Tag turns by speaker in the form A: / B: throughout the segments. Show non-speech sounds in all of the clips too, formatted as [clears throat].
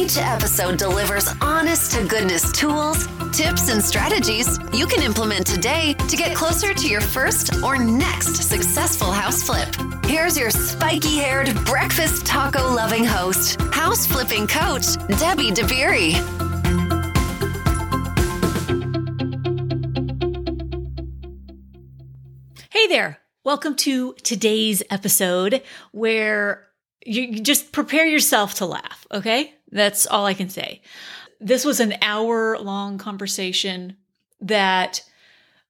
A: Each episode delivers honest to goodness tools, tips, and strategies you can implement today to get closer to your first or next successful house flip. Here's your spiky haired, breakfast taco loving host, house flipping coach, Debbie DeBerry.
B: Hey there. Welcome to today's episode where you just prepare yourself to laugh, okay? That's all I can say. This was an hour long conversation that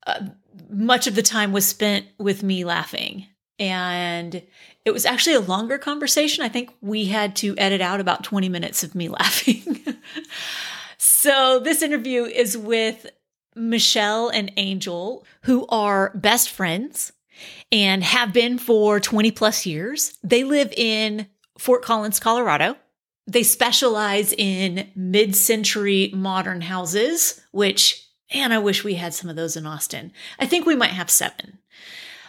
B: uh, much of the time was spent with me laughing. And it was actually a longer conversation. I think we had to edit out about 20 minutes of me [laughs] laughing. so, this interview is with Michelle and Angel, who are best friends and have been for 20 plus years. They live in Fort Collins, Colorado. They specialize in mid century modern houses, which, and I wish we had some of those in Austin. I think we might have seven.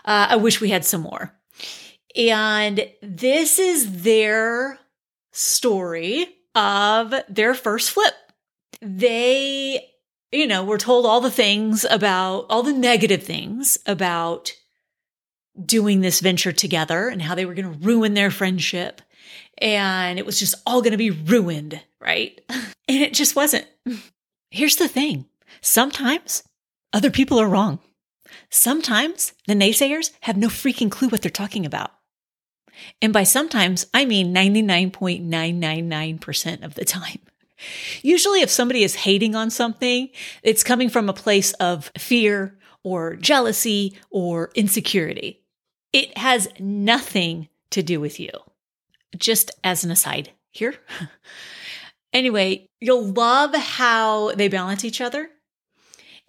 B: Uh, I wish we had some more. And this is their story of their first flip. They, you know, were told all the things about, all the negative things about doing this venture together and how they were going to ruin their friendship. And it was just all going to be ruined, right? [laughs] And it just wasn't. Here's the thing sometimes other people are wrong. Sometimes the naysayers have no freaking clue what they're talking about. And by sometimes, I mean 99.999% of the time. [laughs] Usually, if somebody is hating on something, it's coming from a place of fear or jealousy or insecurity. It has nothing to do with you. Just as an aside here. [laughs] anyway, you'll love how they balance each other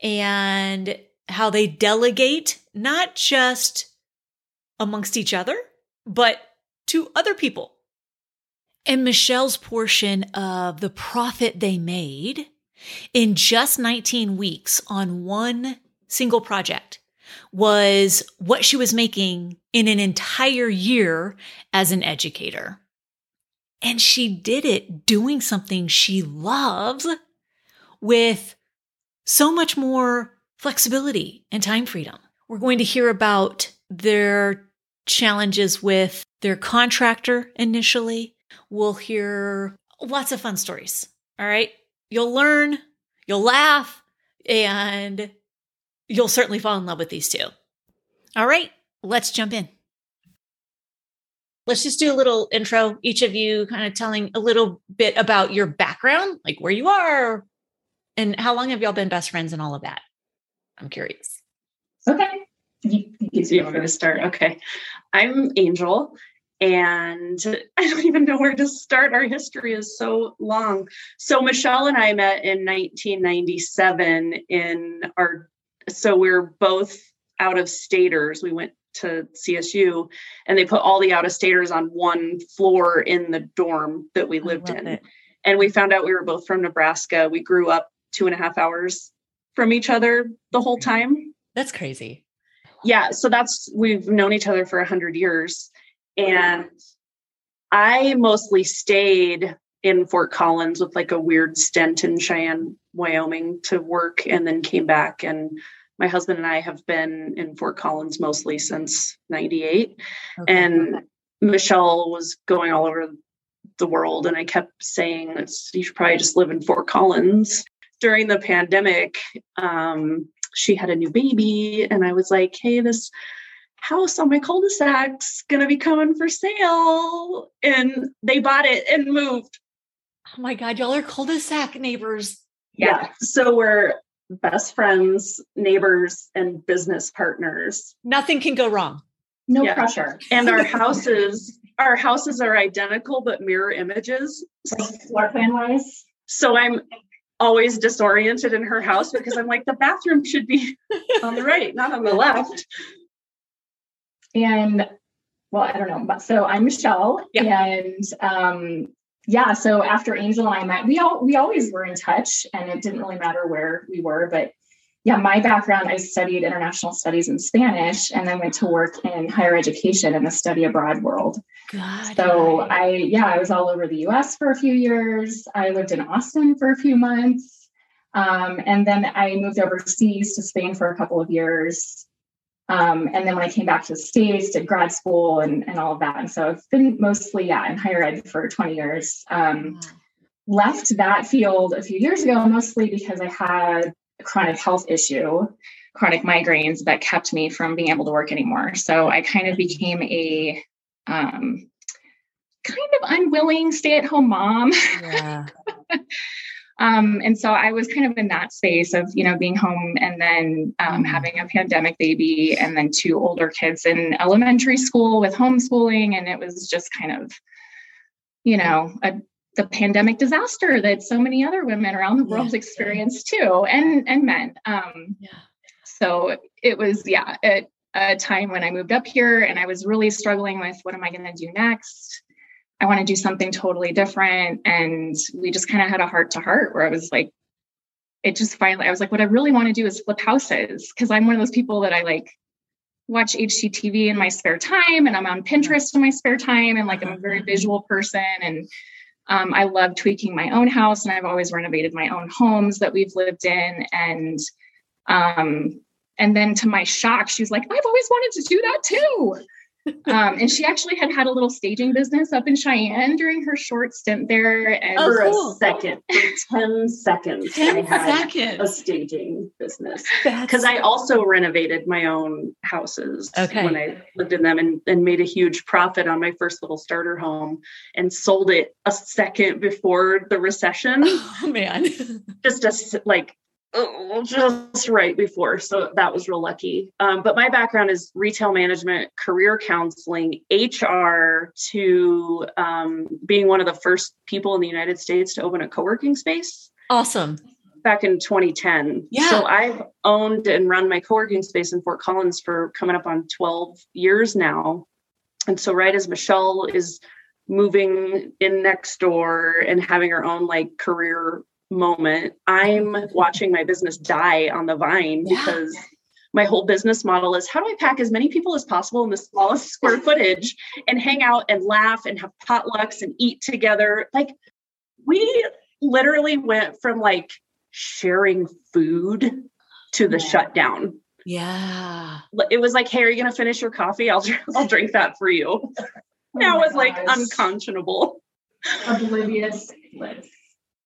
B: and how they delegate, not just amongst each other, but to other people. And Michelle's portion of the profit they made in just 19 weeks on one single project was what she was making in an entire year as an educator. And she did it doing something she loves with so much more flexibility and time freedom. We're going to hear about their challenges with their contractor initially. We'll hear lots of fun stories. All right. You'll learn, you'll laugh, and you'll certainly fall in love with these two. All right. Let's jump in. Let's just do a little intro, each of you kind of telling a little bit about your background, like where you are, and how long have y'all been best friends and all of that. I'm curious.
C: Okay. You, you see, I'm going to start. Okay. I'm Angel, and [laughs] I don't even know where to start. Our history is so long. So, Michelle and I met in 1997 in our, so we're both out of staters. We went to CSU and they put all the out of staters on one floor in the dorm that we lived in. It. And we found out we were both from Nebraska. We grew up two and a half hours from each other the whole time.
B: That's crazy
C: yeah so that's we've known each other for a hundred years and i mostly stayed in fort collins with like a weird stint in cheyenne wyoming to work and then came back and my husband and i have been in fort collins mostly since 98 okay. and michelle was going all over the world and i kept saying you should probably just live in fort collins during the pandemic um, she had a new baby and I was like, hey, this house on my cul-de-sac's gonna be coming for sale. And they bought it and moved.
B: Oh my God, y'all are cul-de-sac neighbors.
C: Yeah. So we're best friends, neighbors, and business partners.
B: Nothing can go wrong.
C: No yeah. pressure. And our houses, our houses are identical but mirror images.
D: Floor plan wise.
C: So I'm always disoriented in her house because I'm like, the bathroom should be [laughs] on the right, not on the left.
D: And well, I don't know. But so I'm Michelle,
B: Yeah.
D: and um, yeah. So after Angel and I met, we all we always were in touch, and it didn't really matter where we were. But yeah, my background, I studied international studies in Spanish, and then went to work in higher education in the study abroad world.
B: God.
D: So I, yeah, I was all over the US for a few years. I lived in Austin for a few months. Um, and then I moved overseas to Spain for a couple of years. Um, and then when I came back to the States, did grad school and, and all of that. And so I've been mostly, yeah, in higher ed for 20 years. Um, left that field a few years ago, mostly because I had a chronic health issue, chronic migraines that kept me from being able to work anymore. So I kind of became a um, kind of unwilling stay at home mom.
B: yeah. [laughs]
D: Um, and so I was kind of in that space of, you know, being home and then um,
B: Mhm.
D: having a pandemic baby and then two older kids in elementary school with homeschooling. And it was just kind of, you know, a, the pandemic disaster that so many other women around the world
B: Yeah.
D: experienced too, and and men. Um,
B: Yeah.
D: so it was, yeah, a, a time when I moved up here and I was really struggling with what am I going to do next? I want to do something totally different. And we just kind of had a heart to heart where I was like, it just finally, I was like, what I really want to do is flip houses because I'm one of those people that I like watch HGTV in my spare time and I'm on Pinterest in my spare time. And like, I'm a very visual person. And um, I love tweaking my own house and I've always renovated my own homes that we've lived in. And, um, and then to my shock, she was like, I've always wanted to do that too. Um, and she actually had had a little staging business up in Cheyenne during her short stint there. And
B: Oh,
C: for
B: cool.
C: a second, for 10 seconds,
B: 10
C: I had a staging business. Because I also renovated my own houses
B: Okay.
C: when I lived in them and, and made a huge profit on my first little starter home and sold it a second before the recession. [laughs]
B: Oh man.
C: just a, like oh, just right before so that was real lucky um, but my background is retail management career counseling hr to um, being one of the first people in the united states to open a co-working space
B: awesome.
C: back in 2010
B: Yeah.
C: so i've owned and run my co-working space in fort collins for coming up on 12 years now and so right as michelle is moving in next door and having her own like career moment i'm watching my business die on the vine
B: Yeah.
C: because my whole business model is how do i pack as many people as possible in the smallest [laughs] square footage and hang out and laugh and have potlucks and eat together like we literally went from like sharing food to the
D: Yeah.
C: shutdown
B: Yeah.
C: it was like hey are you going to finish your coffee i'll, I'll drink that for you [laughs]
D: Oh
C: was like unconscionable
D: oblivious bliss.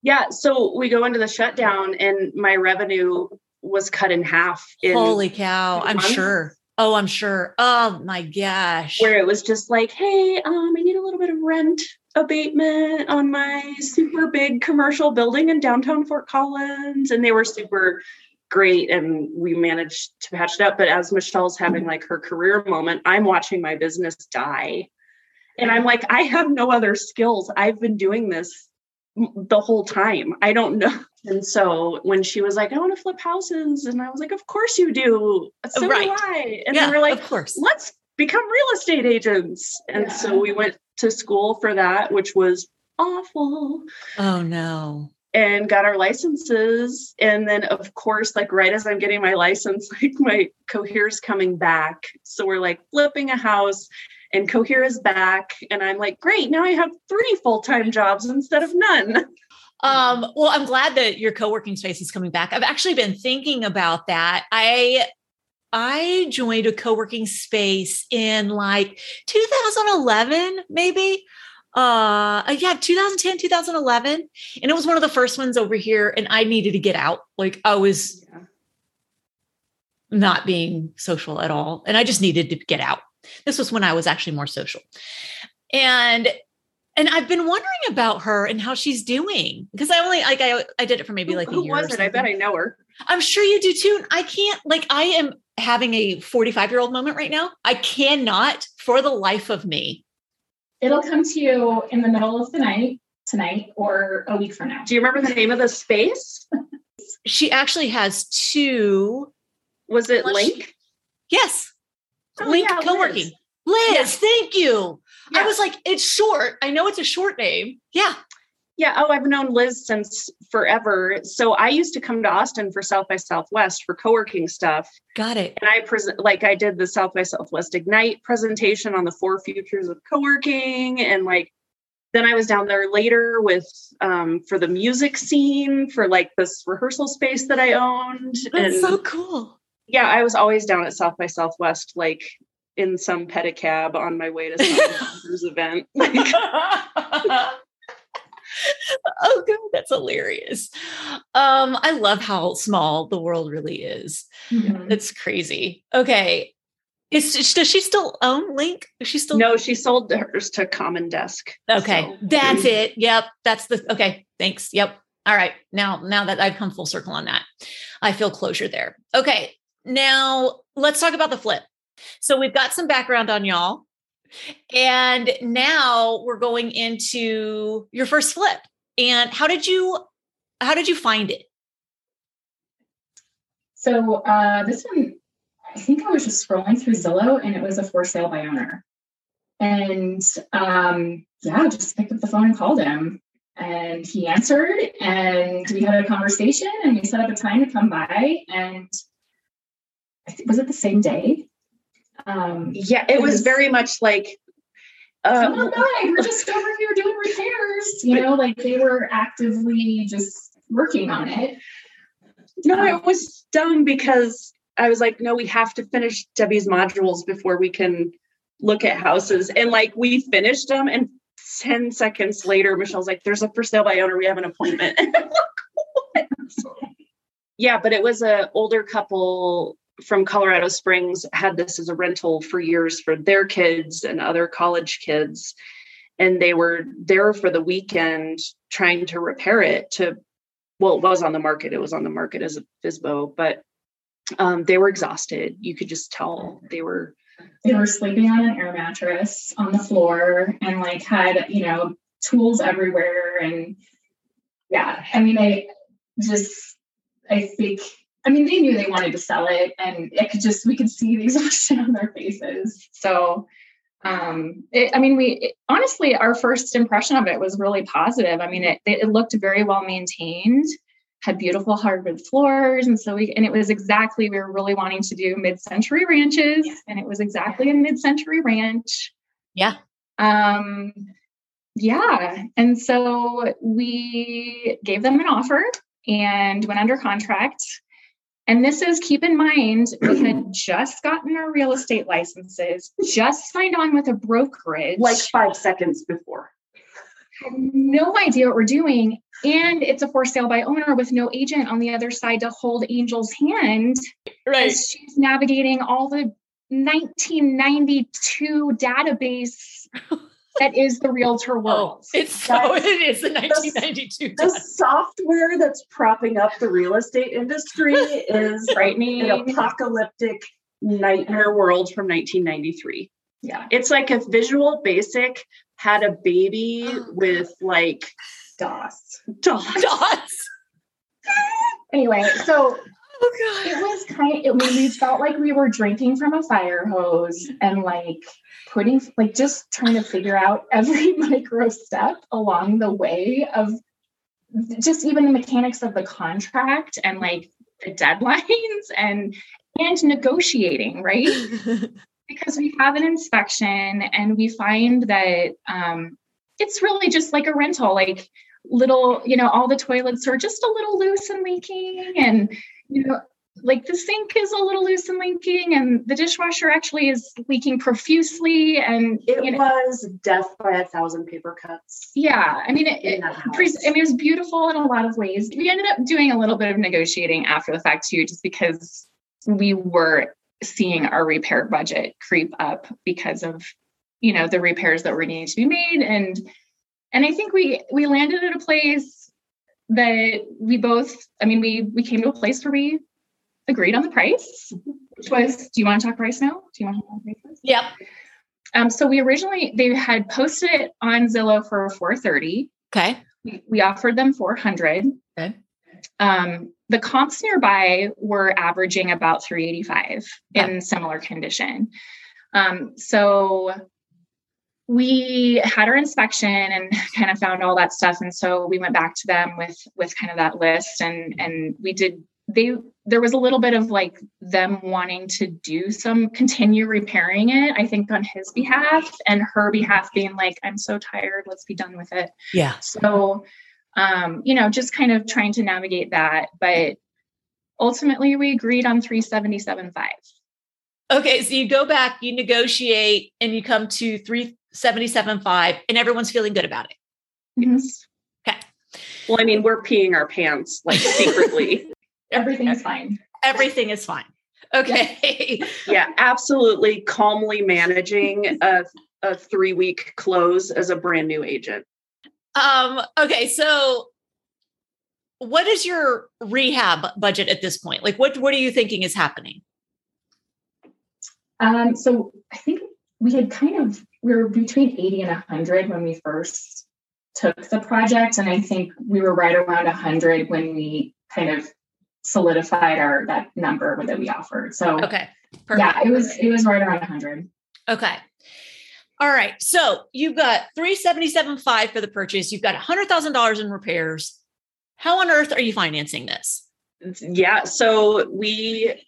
C: Yeah, so we go into the shutdown and my revenue was cut in half in
B: Holy cow. I'm sure. Oh, I'm sure. Oh my gosh.
C: where it was just like, hey, um, I need a little bit of rent abatement on my super big commercial building in downtown Fort Collins. And they were super great and we managed to patch it up. But as Michelle's having like her career moment, I'm watching my business die. And I'm like, I have no other skills. I've been doing this the whole time. I don't know. [laughs] And so when she was like, I want to flip houses, and I was like, Of course you do. So
B: Right.
C: do I. And
B: yeah,
C: they were like,
B: of course.
C: let's become real estate agents. And
D: Yeah.
C: so we went to school for that, which was awful,
B: Oh no.
C: and got our licenses. And then, of course, like right as I'm getting my license, [laughs] like my Cohere's coming back. So we're like flipping a house. And Cohere is back, and I'm like, great! Now I have three full time jobs instead of none.
B: Um, well, I'm glad that your co-working space is coming back. I've actually been thinking about that. I I joined a co-working space in like 2011, maybe. Uh yeah, 2010, 2011. And it was one of the first ones over here. And I needed to get out. Like I was
C: Yeah.
B: not being social at all. And I just needed to get out. This was when I was actually more social. And and I've been wondering about her and how she's doing because I only like I I did it for maybe
C: Who-
B: like a
C: who
B: year.
C: was
B: or
C: it? I bet I know her.
B: I'm sure you do too. I can't like I am having a 45 year old moment right now. I cannot for the life of me.
D: It'll come to you in the middle of the night tonight or a week from now.
C: Do you remember the name of the space?
B: She actually has two.
C: Was it
B: Well, she-
C: Link?
B: Yes,
C: Oh,
B: Link
C: yeah, Liz.
B: co-working. Liz,
C: Yeah.
B: thank you. I was like, it's short. I know it's a short name. Yeah.
C: Yeah. Oh, I've known Liz since forever. So I used to come to Austin for South by Southwest for co-working stuff.
B: Got it.
C: And I present like I did the South by Southwest Ignite presentation on the four futures of co-working. And like then I was down there later with um for the music scene for like this rehearsal space that I owned.
B: That's
C: and
B: so cool.
C: Yeah, I was always down at South by Southwest, like in some pedicab on my way to some [laughs] event. Like, [laughs]
B: oh god, that's hilarious. Um, I love how small the world really is.
D: Mhm.
B: That's crazy. Okay. Is does she still own Link? Is she still
C: no, she sold hers to Common Desk.
B: Okay,
C: So-
B: that's it. Yep, that's the okay. Thanks. Yep. All right. Now, now that I've come full circle on that, I feel closure there. Okay. Now let's talk about the flip. So we've got some background on y'all, and now we're going into your first flip. And how did you, how did you find it?
D: So uh, this one, I think I was just scrolling through Zillow and it was a for sale by owner. And um, yeah, just picked up the phone and called him. And he answered and we had a conversation and we set up a time to come by. And think, was it the same day? Um,
C: Yeah, it
D: It
C: was
D: was-
C: very much like
D: come
C: uh,
D: on by, we're just over here doing repairs. You know, like they were actively just working on it.
C: no, it was dumb because I was like, no, we have to finish Debbie's modules before we can look at houses. And like we finished them and 10 seconds later, Michelle's like, there's a for sale by owner. We have an appointment. And I'm like, "What?" yeah, but it was a older couple from Colorado Springs had this as a rental for years for their kids and other college kids. And they were there for the weekend trying to repair it to, well, it was on the market. It was on the market as a FISBO, but um, they were exhausted. You could just tell they were
D: they were sleeping on an air mattress on the floor and like had you know tools everywhere and yeah i mean i just i think i mean they knew they wanted to sell it and it could just we could see the exhaustion [laughs] on their faces. So um it, i mean we it- honestly our first impression of it was really positive. I mean it, it looked very well maintained had beautiful hardwood floors and so we and it was exactly we were really wanting to do mid-century ranches and it was exactly a mid-century ranch.
B: Yeah.
D: um yeah and so we gave them an offer and went under contract and this is keep in mind we had just gotten our real estate licenses just signed on with a brokerage
C: like five seconds before.
D: had no idea what we're doing. And it's a for sale by owner with no agent on the other side to hold Angel's hand
B: Right.
D: as she's navigating all the 1992 database [laughs] that is the realtor
B: Oh,
D: world.
B: it's so
C: That's- [laughs]
B: it is the 1992.
C: The software that's propping up the real estate industry [laughs] is
D: frightening.
C: an apocalyptic nightmare world from 1993.
D: Yeah.
C: It's like if Visual Basic had a baby
B: Oh, [gasps]
C: with like
D: DOS.
C: dots.
B: dots. [laughs]
D: Anyway, so
B: Oh
D: it was kind of, it, we, we felt like we were drinking from a fire hose and like putting like just trying to figure out [laughs] every micro step along the way of just even the mechanics of the contract and like the deadlines [laughs] and and negotiating right? [laughs] Because we have an inspection and we find that um, it's really just like a rental like little you know all the toilets are just a little loose and leaking and you know like the sink is a little loose and leaking and the dishwasher actually is leaking profusely and
C: It
D: you know,
C: was death by a thousand paper cuts.
D: yeah i mean it, it, I mean, it was beautiful in a lot of ways. We ended up doing a little bit of negotiating after the fact too, just because we were seeing our repair budget creep up because of you know the repairs that were needing to be made, and and I think we we landed at a place that we both. I mean, we we came to a place where we agreed on the price, which was. Do you want to talk price now? Do you want to talk price?
B: Yep.
D: Um, so we originally they had posted it on Zillow for 430
B: Okay.
D: we, we offered them 400
B: Okay.
D: um, the comps nearby were averaging about 385 in similar condition Um, so we had our inspection and [laughs] kind of found all that stuff. And so we went back to them with with kind of that list and and we did they there was a little bit of like them wanting to do some continue repairing it i think on his behalf and her behalf being like i'm so tired let's be done with it.
B: Yeah.
D: So um you know just kind of trying to navigate that but ultimately we agreed on 377.5
B: okay so you go back you negotiate and you come to 377.5 and everyone's feeling good about it
D: yes
B: okay
C: well i mean we're peeing our pants like secretly [laughs]
D: everything's fine.
B: Everything is fine. Okay.
C: yeah, absolutely calmly managing a, a three week close as a brand new agent.
B: Um, okay, so what is your rehab budget at this point? Like what what are you thinking is happening?
D: Um, so I think we had kind of we were between 80 and 100 when we first took the project and I think we were right around 100 when we kind of solidified our that number that we offered. So
B: okay,
D: Perfect. yeah, it was it was right around 100.
B: Okay. All right. So you've got 377.5 for the purchase. You've got $100,000 in repairs. How on earth are you financing this?
C: Yeah. So we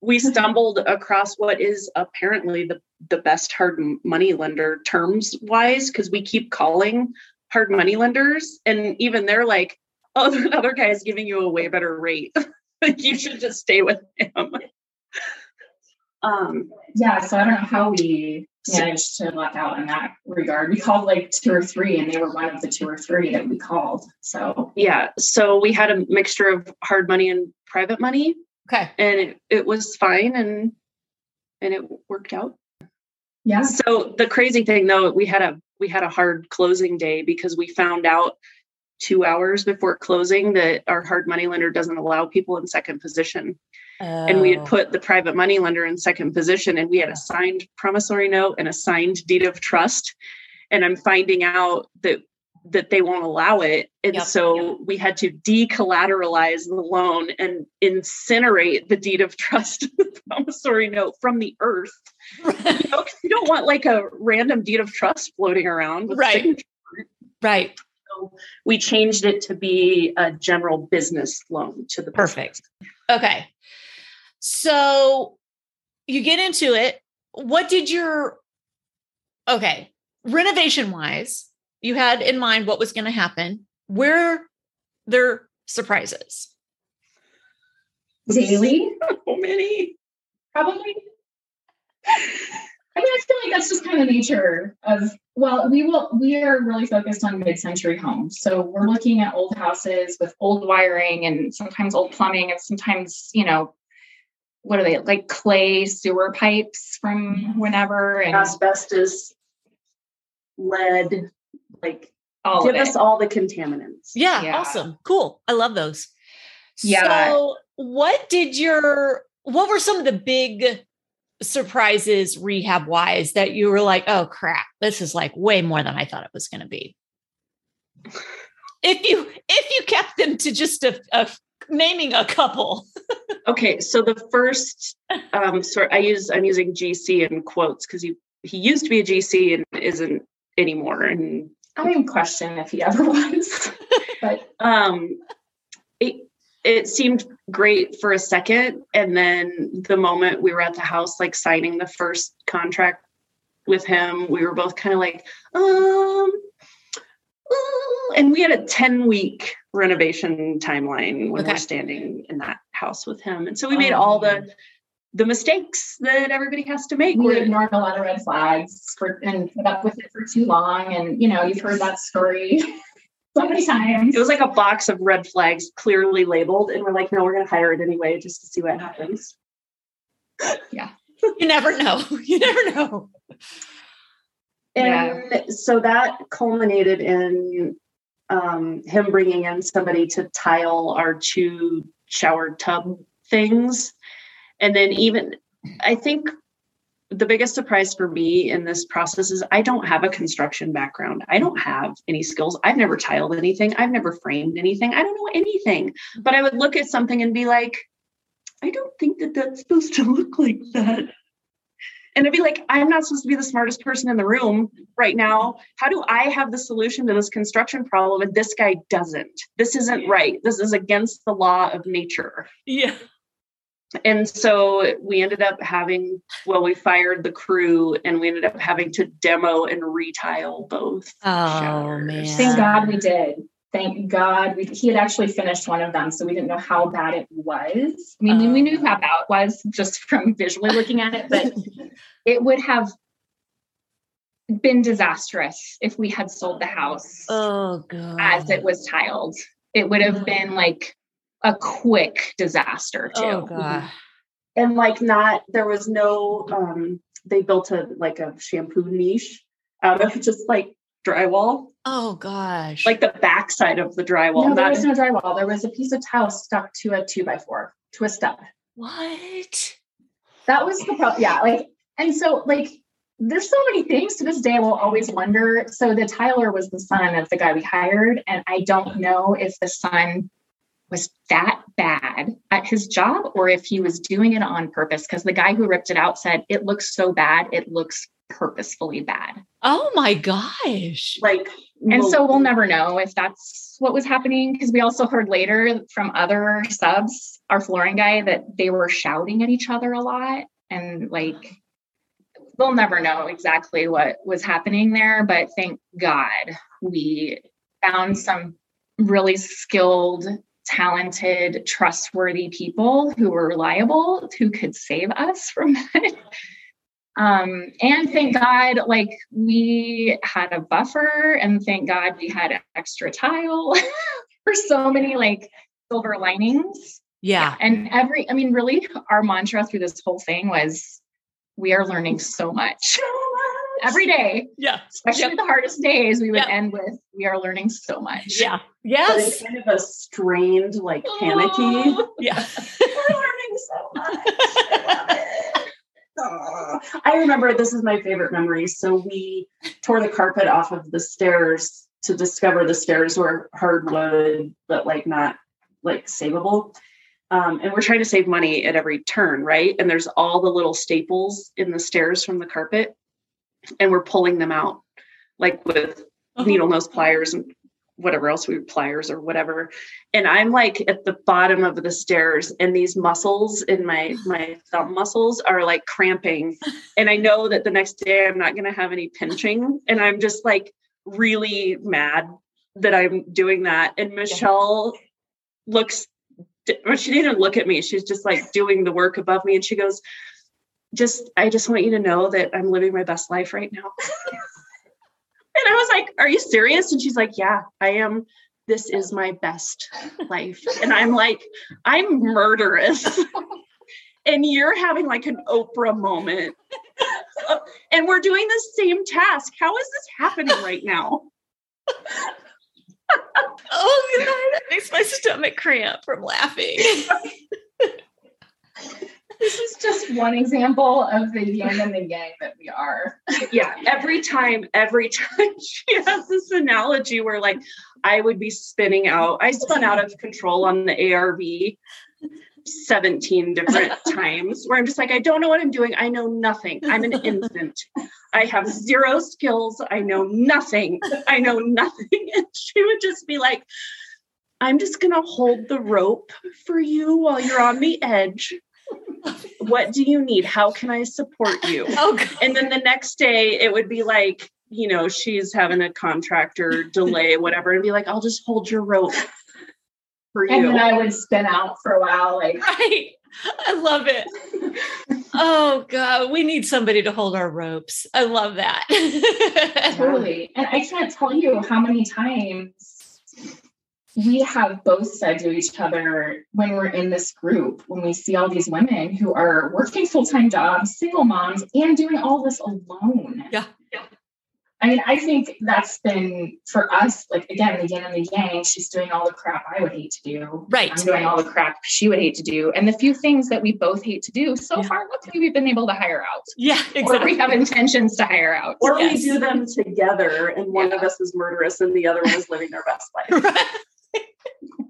C: we stumbled across what is apparently the the best hard money lender terms wise because we keep calling hard money lenders and even they're like [laughs] oh, the other guy is giving you a way better rate. [laughs] Like you should just stay with him. [laughs]
D: Um, yeah, so I don't know how we managed to luck out in that regard. We called like two or three, and they were one of the two or three that we called. So
C: yeah, so we had a mixture of hard money and private money.
B: Okay,
C: and it, it was fine, and and it worked out.
D: Yeah.
C: So the crazy thing though, we had a we had a hard closing day because we found out two hours before closing that our hard money lender doesn't allow people in second position. Oh. And we had oh. put the private money lender in second position and we had a signed promissory note and a signed deed of trust. And I'm finding out that that they won't allow it. And yep, so we had to decollateralize the loan and incinerate the deed of trust, [laughs] the promissory note from the earth. Right. You, know, you, don't want like a random deed of trust floating around.
B: right. Right So
C: we changed it to be a general business loan to the
B: perfect. Okay. So you get into it. What did your okay renovation wise? You had in mind what was going to happen. Where there surprises?
D: Daily, [laughs]
C: so many,
D: probably. I mean, I feel like that's just kind of the nature of well, we will we are really focused on mid-century homes. So we're looking at old houses with old wiring and sometimes old plumbing and sometimes, you know, what are they like clay sewer pipes from mm-hmm. whenever
C: and asbestos, lead, like all give us all the contaminants.
B: Yeah, yeah, awesome. Cool. I love those. Yeah. So what did your what were some of the big surprises rehab wise that you were like, oh crap, this is like way more than I thought it was going to be? If you if you kept them to just a, a naming a couple. [laughs]
C: okay, so the first um sort I use I'm using GC in quotes because he he used to be a GC and isn't anymore. And
D: I even question if he ever [laughs] was.
C: but um it it seemed great for a second and then the moment we were at the house like signing the first contract with him we were both kind of like um uh, and we had a 10 week renovation timeline when okay. we're standing in that house with him and so we made oh, all the the mistakes that everybody has to make.
D: We ignored a lot of red flags for, and put up with it for too long. And you know, you've heard that story [laughs] so many times.
C: It was like a box of red flags clearly labeled, and we're like, no, we're going to hire it anyway just to see what happens.
D: yeah. [laughs]
B: You never know. [laughs] You never know.
C: And yeah. so that culminated in um, him bringing in somebody to tile our two shower tub things. And then, even I think the biggest surprise for me in this process is I don't have a construction background. I don't have any skills. I've never tiled anything. I've never framed anything. I don't know anything. But I would look at something and be like, I don't think that that's supposed to look like that. And I'd be like, I'm not supposed to be the smartest person in the room right now. How do I have the solution to this construction problem and this guy doesn't? This isn't right. This is against the law of nature.
B: Yeah.
C: And so we ended up having, well, we fired the crew and we ended up having to demo and retile both.
B: Oh
C: showers.
B: man.
D: Thank God we did. Thank God we, he had actually finished one of them, so we didn't know how bad it was. I mean, we knew
B: Oh.
D: how bad it was just from visually looking at it, but [laughs] it would have been disastrous if we had sold the house
B: Oh god.
D: as it was tiled. It would have been like a quick disaster too.
B: Oh god.
C: And like not, there was no, um, they built a like a shampoo niche out of [laughs] just like drywall,
B: Oh gosh.
C: like the backside of the drywall.
D: no, there was no drywall. There was a piece of tile stuck to a two by four, to a stub.
B: what?
D: That was the problem. Yeah, like, and so like, there's so many things to this day we'll always wonder. So the tiler was the son of the guy we hired, and I don't know if the son was that bad at his job or if he was doing it on purpose. Because the guy who ripped it out said it looks so bad, it looks purposefully bad.
B: Oh my gosh.
C: like,
D: And
C: well,
D: so we'll never know if that's what was happening because we also heard later from other subs, our flooring guy, that they were shouting at each other a lot. And like, we'll never know exactly what was happening there. But thank God we found some really skilled, talented, trustworthy people who were reliable who could save us from that. Um, and thank God, like we had a buffer, and thank God we had extra tile [laughs] for so many like silver linings.
B: Yeah.
D: And every, I mean, really, our mantra through this whole thing was we are learning so much [laughs] every day,
B: Yeah.
D: especially
B: Yep.
D: the hardest days. We would
B: Yep.
D: end with we are learning so much.
B: Yeah.
C: but
B: Yes.
C: it's kind of a strained, like panicky. [laughs]
B: Yeah.
C: We're learning so much. I love it. I remember this is my favorite memory. So we tore the carpet off of the stairs to discover the stairs were hardwood, but like not like savable. Um, and we're trying to save money at every turn, right? And there's all the little staples in the stairs from the carpet, and we're pulling them out like with uh-huh. needle nose pliers and whatever else we pliers or whatever. And i'm like at the bottom of the stairs and these muscles in my my thumb muscles are like cramping. [laughs] And i know that the next day i'm not going to have any pinching and i'm just like really mad that i'm doing that. And michelle looks well, she didn't look at me. She's just like doing the work above me and she goes just i just want you to know that i'm living my best life right now [laughs] and I was like, Are you serious? And she's like, Yeah, I am. This is my best life. And I'm like, I'm murderous. [laughs] and you're having like an Oprah moment. [laughs] and we're doing the same task. How is this happening right now?
B: Oh god, that makes my stomach cramp from laughing.
D: Just one example of the yin and the yang that we are.
C: yeah every time every time [laughs] she has this analogy where like i would be spinning out i spun out of control on the arv 17 different [laughs] times where i'm just like i don't know what i'm doing. I know nothing. I'm an infant. I have zero skills. I know nothing. I know nothing. [laughs] And she would just be like i'm just going to hold the rope for you while you're on the edge what do you need how can i support you [laughs]
B: Oh god.
C: and then the next day it would be like you know she's having a contractor delay whatever and be like i'll just hold your rope for you.
D: And then I would spin out for a while, like [laughs]
B: Right. I love it. [laughs] Oh god, we need somebody to hold our ropes. I love that.
D: totally. And I can't tell you how many times we have both said to each other when we're in this group, when we see all these women who are working full time jobs, single moms, and doing all this alone.
B: Yeah.
D: I mean, I think that's been for us, like again, the yin and the yang. She's doing all the crap I would hate to do.
B: Right.
D: I'm doing all the crap she would hate to do. And the few things that we both hate to do, so
B: Yeah.
D: far, luckily we've been able to hire out.
B: Yeah, Exactly.
D: Or we have intentions to hire out.
C: or
B: Yes.
C: we do them together and one of us is murderous and the other one is living their best life [laughs]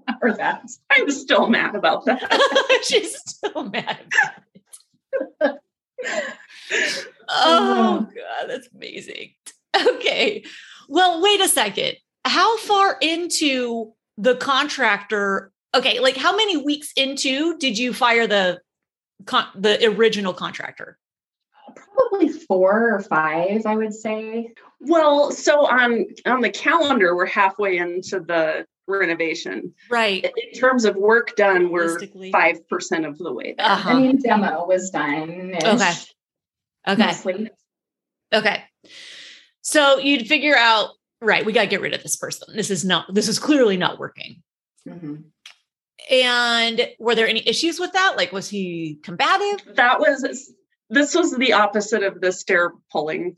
C: [laughs]
D: or that.
C: i'm still mad about that [laughs]
B: She's still mad. [laughs] oh, oh god, that's amazing. Okay. Well, wait a second. How far into the contractor? Okay, like how many weeks into did you fire the con- the original contractor?
D: Probably four or five, I would say.
C: Well, so on on the calendar, we're halfway into the renovation.
B: Right.
C: In terms of work done, we're five percent of the way there.
B: Uh-huh.
D: I mean, demo was done.
B: Okay. Okay.
D: Mostly.
B: Okay. So you'd figure out, right, we got to get rid of this person. This is not, this is clearly not working.
D: Mhm.
B: And were there any issues with that? Like, was he combative?
C: that was this was the opposite of the stair pulling.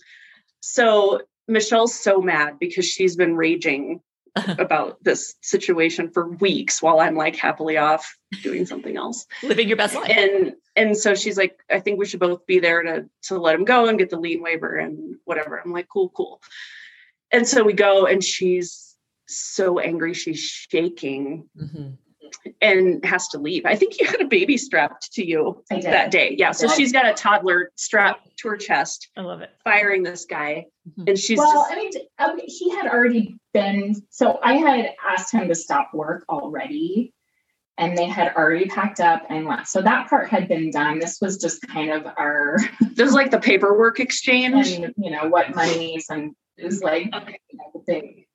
C: So Michelle's so mad because she's been raging [laughs] about this situation for weeks while I'm like happily off doing something else.
B: Living your best life.
C: And and so she's like, I think we should both be there to to let him go and get the lien waiver and whatever. I'm like, cool, cool. And so we go and she's so angry, she's shaking
B: Mhm.
C: And has to leave. I think you had a baby strapped to you that day. Yeah. So she's got a toddler strapped to her chest,
B: I love it.
C: firing this guy.
B: Mhm.
C: And she's
D: well,
C: just,
D: I mean, um, he had already been. So I had asked him to stop work already, and they had already packed up and left. So that part had been done. This was just kind of our, [laughs]
C: this is like the paperwork exchange.
D: and you know, what monies and it was like
C: Okay.
D: you know, the big.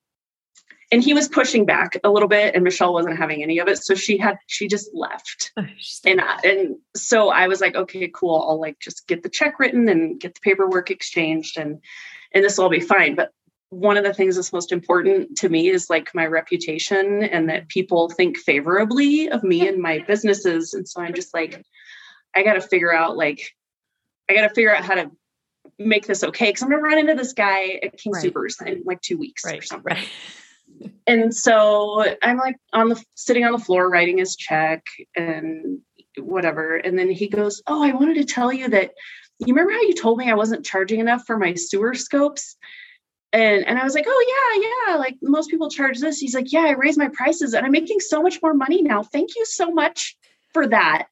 C: And he was pushing back a little bit, and Michelle wasn't having any of it. So she had, she just left. Oh, and, I- and so I was like, okay, cool. I'll like just get the check written and get the paperwork exchanged and, and this will all be fine. But one of the things that's most important to me is like my reputation and that people think favorably of me and my [laughs] businesses. And so I'm just like, I got to figure out like, I got to figure out how to make this okay. Cause I'm going to run into this guy at King
B: Right.
C: Soopers in like two weeks or something.
B: Right.
C: And so I'm like on the sitting on the floor writing his check and whatever. And then he goes, Oh, I wanted to tell you that you remember how you told me I wasn't charging enough for my sewer scopes? And and I was like, Oh yeah, yeah. Like most people charge this. He's like, Yeah, I raised my prices and I'm making so much more money now. Thank you so much for that.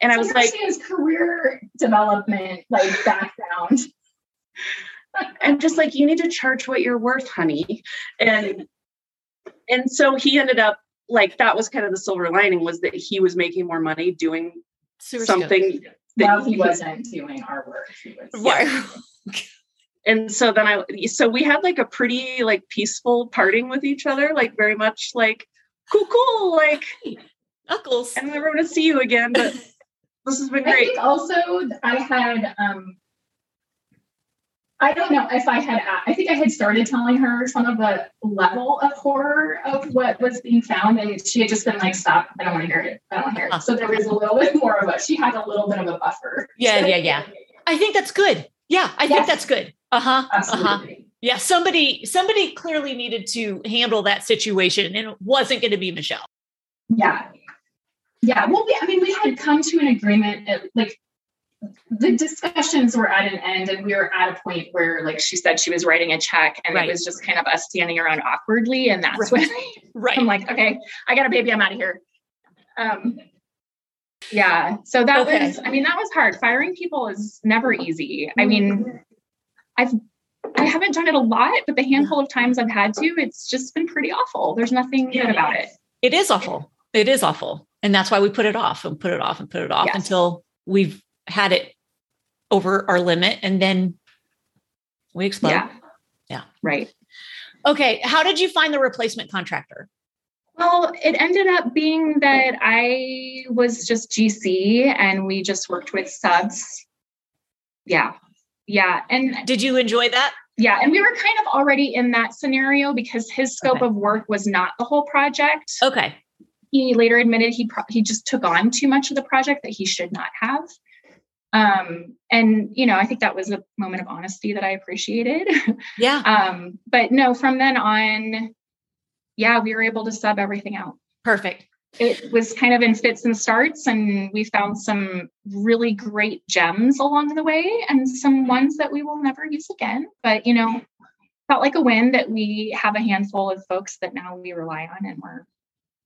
C: And I was like,
D: his career development like background. [laughs]
C: I'm just like, you need to charge what you're worth, honey. And and so he ended up like that was kind of the silver lining was that he was making more money doing
B: Sewer
C: something that
D: Well, he wasn't doing our work. He was.
B: scope. Right. [laughs]
C: and so then I so we had like a pretty like peaceful parting with each other, like very much like cool, cool, like
B: Knuckles.
C: I'm never want to see you again, but this has been
D: I
C: great.
D: think also I had um I don't know if I had I think I had started telling her some of the level of horror of what was being found and she had just been like stop I don't want to hear it I don't want to hear it so there was a little bit more of a she had a little bit of a buffer
B: Yeah, yeah, yeah. [laughs] I think that's good. Yeah, I think that's good. Uh-huh. Uh-huh. Yeah, somebody somebody clearly needed to handle that situation and it wasn't going to be Michelle.
D: yeah yeah well we, I mean we had come to an agreement at, like the discussions were at an end and we were at a point where like she said she was writing a check and
B: Right.
D: it was just kind of us standing around awkwardly and that's
B: Right.
D: when [laughs]
B: Right.
D: I'm like, okay, I got a baby, I'm out of here. Um, yeah. So that
B: Okay.
D: was, I mean, that was hard. Firing people is never easy. I mean, I've, I haven't done it a lot, but the handful of times I've had to, it's just been pretty awful. There's nothing good about it.
B: it is awful. It is awful. And that's why we put it off and put it off and put it off
D: Yes.
B: until we've had it over our limit and then we explode.
D: Yeah.
B: Yeah.
D: Right.
B: Okay. How did you find the replacement contractor?
D: Well, it ended up being that I was just GC and we just worked with subs. Yeah. Yeah. And
B: Did you enjoy that?
D: Yeah, and we were kind of already in that scenario because his scope
B: Okay.
D: of work was not the whole project.
B: Okay.
D: He later admitted he pro- he just took on too much of the project that he should not have. Um, and you know, I think that was a moment of honesty that I appreciated. [laughs]
B: Yeah.
D: um, but no, from then on, yeah, we were able to sub everything out.
B: Perfect.
D: It was kind of in fits and starts, and we found some really great gems along the way, and some ones that we will never use again. But you know, felt like a win that we have a handful of folks that now we rely on and we're,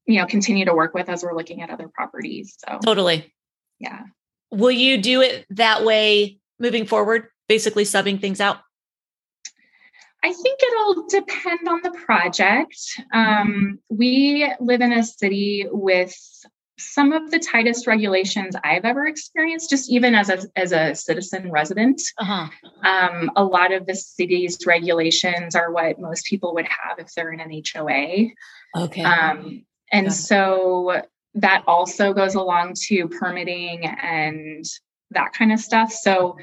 D: you know, continue to work with as we're looking at other properties. So
B: Totally.
D: yeah.
B: Will you do it that way moving forward, basically subbing things out?
D: I think it'll depend on the project. Um, we live in a city with some of the tightest regulations I've ever experienced, just even as a, as a citizen resident. Uh-huh. Um, a lot of the city's regulations are what most people would have if they're in an HOA.
B: Okay.
D: Um, and so that also goes along to permitting and that kind of stuff. So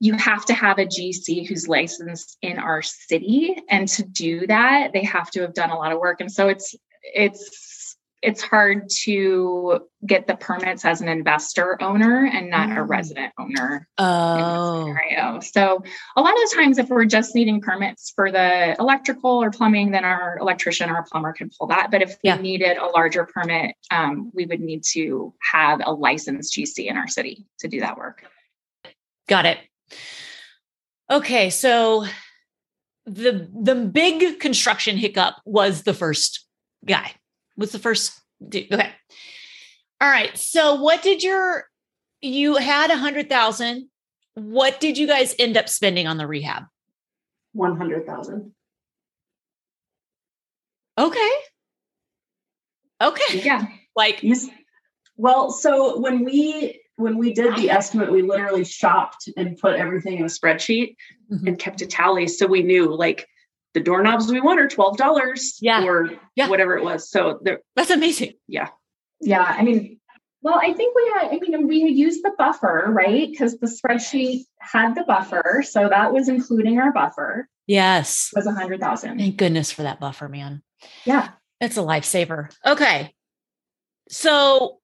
D: you have to have a GC who's licensed in our city. And to do that, they have to have done a lot of work. And so it's, it's, it's hard to get the permits as an investor owner and not a mm. resident owner.
B: Oh.
D: scenario. So a lot of the times if we're just needing permits for the electrical or plumbing, then our electrician or plumber can pull that. But if yeah. we needed a larger permit, um, we would need to have a licensed GC in our city to do that work.
B: Got it. Okay, so the the big construction hiccup was the first guy. Was the first. Okay. All right. So what did your you had a hundred thousand. What did you guys end up spending on the rehab?
C: One hundred thousand.
B: Okay. Okay.
D: Yeah.
B: Like
C: well, so when we when we did the estimate, we literally shopped and put everything in a spreadsheet mm-hmm. and kept a tally. So we knew like the doorknobs we want are $12
B: yeah.
C: or yeah. whatever it was. So
B: that's amazing.
C: Yeah.
D: Yeah. I mean, well, I think we had, I mean, we had used the buffer, right? Because the spreadsheet had the buffer. So that was including our buffer.
B: Yes.
D: Was a hundred thousand.
B: Thank goodness for that buffer, man.
D: Yeah.
B: It's a lifesaver. Okay. So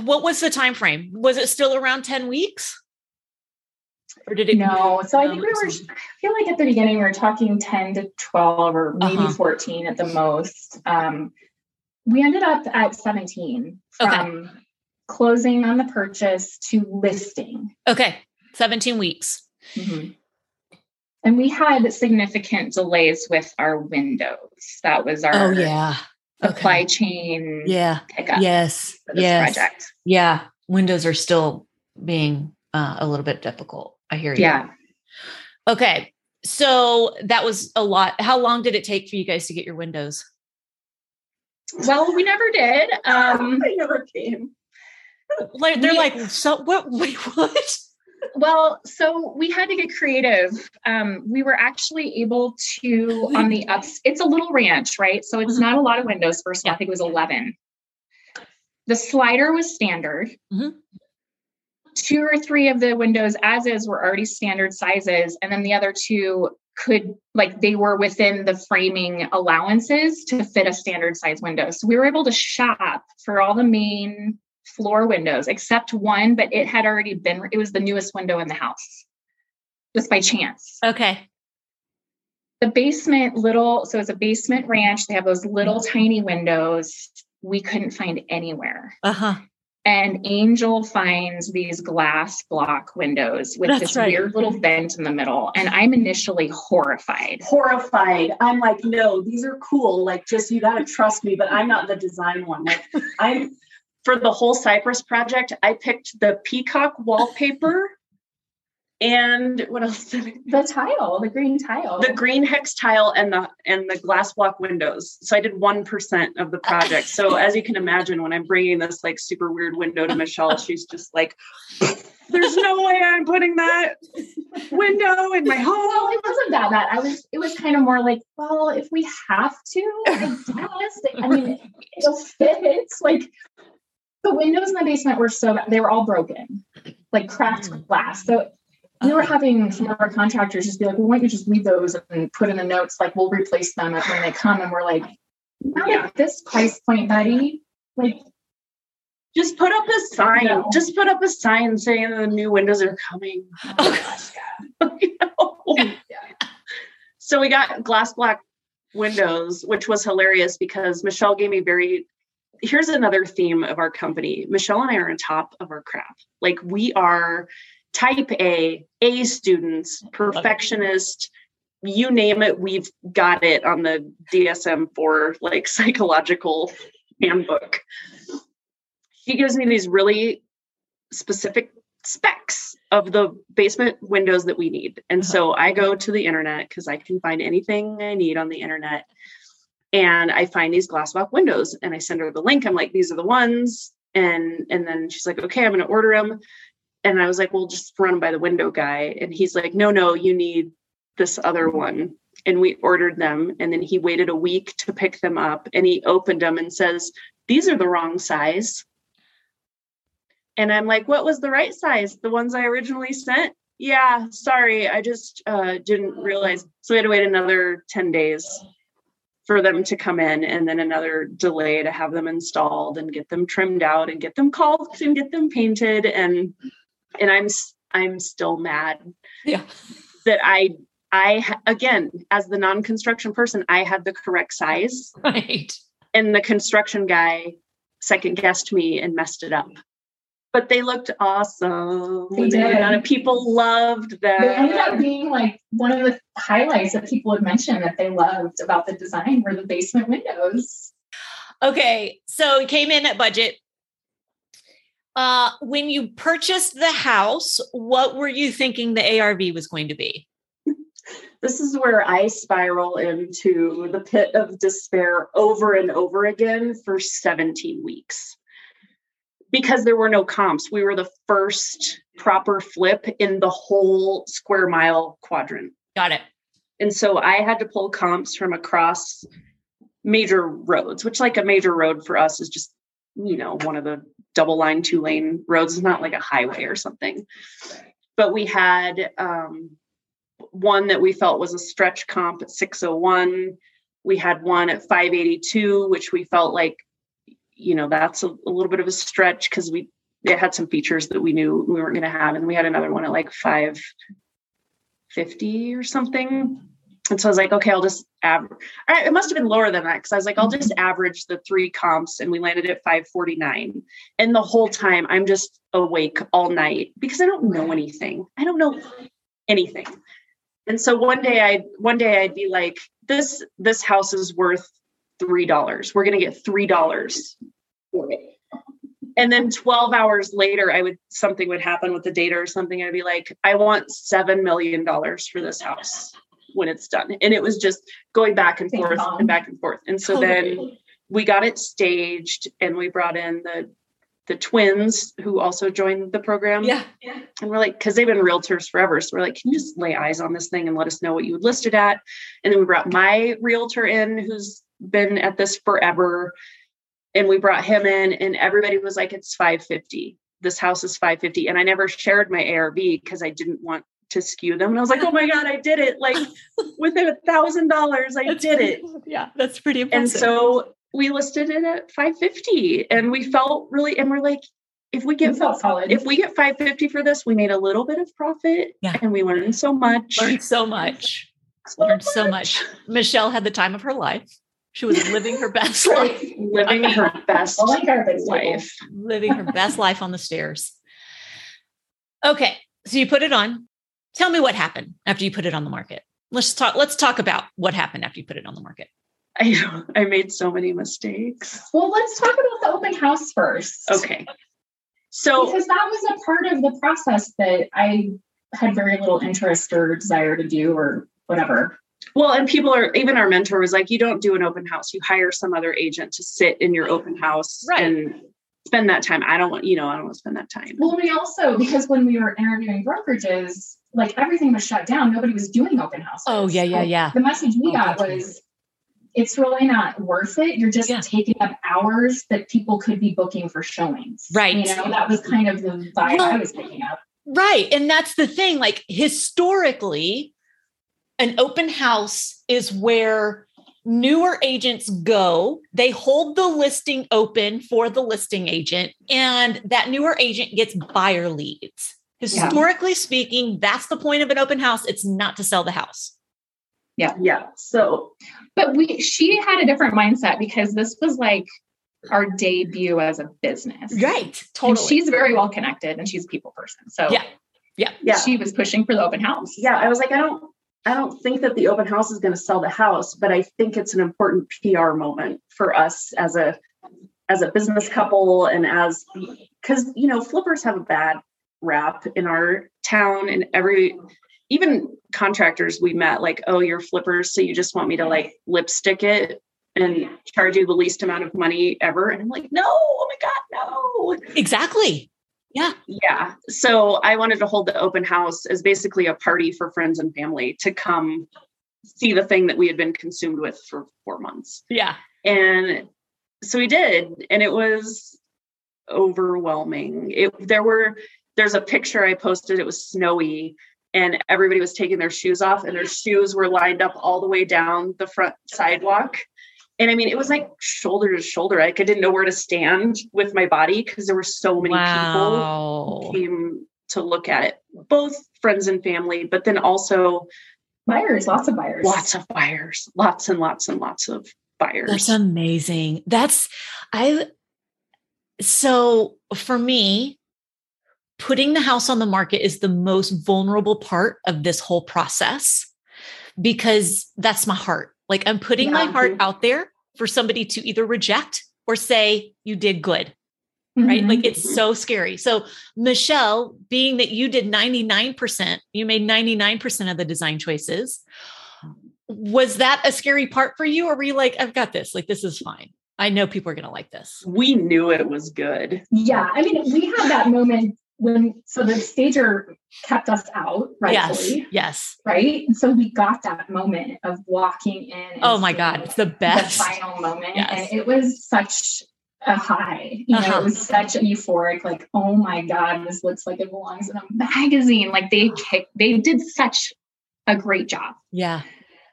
B: what was the time frame? Was it still around 10 weeks?
D: Or did it No. So I think we were I feel like at the beginning we were talking 10 to 12 or maybe uh-huh. 14 at the most. Um, we ended up at 17 from okay. closing on the purchase to listing.
B: Okay. 17 weeks.
D: Mm-hmm. And we had significant delays with our windows. That was our
B: Oh yeah
D: supply okay. chain
B: yeah yes yes project. yeah windows are still being uh, a little bit difficult i hear you
D: yeah
B: okay so that was a lot how long did it take for you guys to get your windows
D: well we never did um [laughs]
C: they never came
B: like they're we, like so what wait [laughs] what
D: well, so we had to get creative. Um, we were actually able to on the [laughs] ups. It's a little ranch, right? So it's mm-hmm. not a lot of windows. First of all, I think it was eleven. The slider was standard. Mm-hmm. Two or three of the windows, as is, were already standard sizes, and then the other two could like they were within the framing allowances to fit a standard size window. So we were able to shop for all the main floor windows except one, but it had already been, it was the newest window in the house just by chance.
B: Okay.
D: The basement little, so it's a basement ranch. They have those little tiny windows we couldn't find anywhere.
B: Uh huh.
D: And Angel finds these glass block windows with That's this right. weird little vent in the middle. And I'm initially horrified.
C: Horrified. I'm like, no, these are cool. Like, just you got to trust me, but I'm not the design one. Like, I'm for the whole Cypress project, I picked the peacock wallpaper and what else did I [laughs]
D: the tile, the green tile.
C: The green hex tile and the and the glass block windows. So I did 1% of the project. So [laughs] as you can imagine when I'm bringing this like super weird window to Michelle, she's just like there's no way I'm putting that window in my home. Well,
D: it wasn't that bad. I was it was kind of more like, well, if we have to, I [laughs] guess. I mean, it'll fit. Like the windows in the basement were so bad. They were all broken, like cracked mm. glass. So we were oh. having some of our contractors just be like, well, why don't you just leave those and put in the notes, like we'll replace them when they come. And we're like, not yeah. at this price point, buddy. Like,
C: just put up a sign. No. Just put up a sign saying the new windows are coming. [laughs] Oh, you know? yeah. [laughs] So we got glass block windows, which was hilarious because Michelle gave me very here's another theme of our company. Michelle and I are on top of our crap. Like we are type A, A students, perfectionist, you name it, we've got it on the DSM 4 like [laughs] psychological handbook. She gives me these really specific specs of the basement windows that we need. And uh-huh. so I go to the internet because I can find anything I need on the internet. And I find these glass block windows and I send her the link. I'm like, these are the ones. And and then she's like, okay, I'm gonna order them. And I was like, well, just run by the window guy. And he's like, no, no, you need this other one. And we ordered them. And then he waited a week to pick them up and he opened them and says, these are the wrong size. And I'm like, what was the right size? The ones I originally sent? Yeah, sorry, I just uh, didn't realize. So we had to wait another 10 days for them to come in and then another delay to have them installed and get them trimmed out and get them caulked and get them painted and and I'm I'm still mad.
B: Yeah.
C: That I I again as the non-construction person I had the correct size. [laughs]
B: Right.
C: And the construction guy second guessed me and messed it up but they looked awesome.
D: They did.
C: And people loved them.
D: They ended up being like one of the highlights that people would mention that they loved about the design were the basement windows.
B: Okay, so it came in at budget. Uh, when you purchased the house, what were you thinking the ARV was going to be?
C: This is where I spiral into the pit of despair over and over again for 17 weeks because there were no comps. We were the first proper flip in the whole square mile quadrant.
B: Got it.
C: And so I had to pull comps from across major roads, which like a major road for us is just, you know, one of the double line, two lane roads. It's not like a highway or something. But we had um, one that we felt was a stretch comp at 601. We had one at 582, which we felt like you know that's a, a little bit of a stretch because we it had some features that we knew we weren't going to have and we had another one at like 550 or something and so i was like okay i'll just average it must have been lower than that because i was like i'll just mm-hmm. average the three comps and we landed at 549 and the whole time i'm just awake all night because i don't know anything i don't know anything and so one day i one day i'd be like this this house is worth three dollars. We're gonna get three dollars for it. And then 12 hours later, I would something would happen with the data or something. I'd be like, I want seven million dollars for this house when it's done. And it was just going back and forth and back and forth. And so then we got it staged and we brought in the the twins who also joined the program.
B: Yeah. yeah.
C: And we're like, because they've been realtors forever. So we're like, can you just lay eyes on this thing and let us know what you would list it at? And then we brought my realtor in who's been at this forever. And we brought him in, and everybody was like, it's 550. This house is 550. And I never shared my ARV because I didn't want to skew them. And I was like, oh my God, I did it. Like [laughs] within a thousand dollars, I did it.
B: Yeah, that's pretty impressive.
C: And so we listed it at 550 and we felt really, and we're like, if we get if we get 550 for this, we made a little bit of profit
B: yeah.
C: and we learned so much.
B: Learned so much. So learned much. so much. Michelle had the time of her life. She was living her best life.
C: living her [laughs] best life.
B: Living her best life on the stairs. Okay. So you put it on. Tell me what happened after you put it on the market. Let's talk. Let's talk about what happened after you put it on the market.
C: I [laughs] I made so many mistakes.
D: Well, let's talk about the open house first.
C: Okay. So
D: because that was a part of the process that I had very little interest or desire to do or whatever.
C: Well, and people are even our mentor was like, you don't do an open house. You hire some other agent to sit in your open house
B: right.
C: and spend that time. I don't want, you know, I don't want to spend that time.
D: Well, we also because when we were interviewing brokerages, like everything was shut down. Nobody was doing open houses.
B: Oh yeah, yeah, yeah.
D: The message we oh, got was it's really not worth it. You're just yeah. taking up hours that people could be booking for showings.
B: Right.
D: You know, that was kind of the vibe well, I was picking up.
B: Right. And that's the thing. Like historically, an open house is where newer agents go, they hold the listing open for the listing agent, and that newer agent gets buyer leads. Historically yeah. speaking, that's the point of an open house. It's not to sell the house.
C: Yeah. Yeah. So,
D: but we, she had a different mindset because this was like our debut as a business.
B: Right. Totally.
D: And she's very well connected and she's a people person. So,
B: yeah. Yeah.
C: Yeah.
D: She was pushing for the open house.
C: Yeah. I was like, I don't, I don't think that the open house is going to sell the house, but I think it's an important PR moment for us as a as a business couple and as because you know flippers have a bad rap in our town and every even contractors we met like oh you're flippers so you just want me to like lipstick it and charge you the least amount of money ever? And i'm like no oh my god no.
B: Exactly. Yeah.
C: Yeah. So i wanted to hold the open house as basically a party for friends and family to come see the thing that we had been consumed with for four months.
B: Yeah.
C: And so we did and it was overwhelming. It there were there's a picture i posted it was snowy and everybody was taking their shoes off and their shoes were lined up all the way down the front sidewalk. And i mean it was like shoulder to shoulder like i didn't know where to stand with my body because there were so many
B: wow.
C: people who came to look at it. Both friends and family but then also
D: buyers lots of buyers.
C: Lots of buyers lots and lots and lots of buyers.
B: That's amazing. That's i so for me putting the house on the market is the most vulnerable part of this whole process because that's my heart. Like I'm putting yeah. my heart out there for somebody to either reject or say, you did good. Mm-hmm. Right. Like it's so scary. So, Michelle, being that you did 99%, you made 99% of the design choices. Was that a scary part for you? Or were you like, I've got this? Like, this is fine. I know people are going to like this.
C: We knew it was good.
D: Yeah. I mean, we had that moment when so the stager kept us out rightfully.
B: Yes, yes.
D: Right? And so we got that moment of walking in
B: oh my god it's the best.
D: the final moment. Yes. and it was such a high you uh-huh. know it was such a euphoric like oh my god this looks like it belongs in a magazine. Like they kicked they did such a great job.
B: Yeah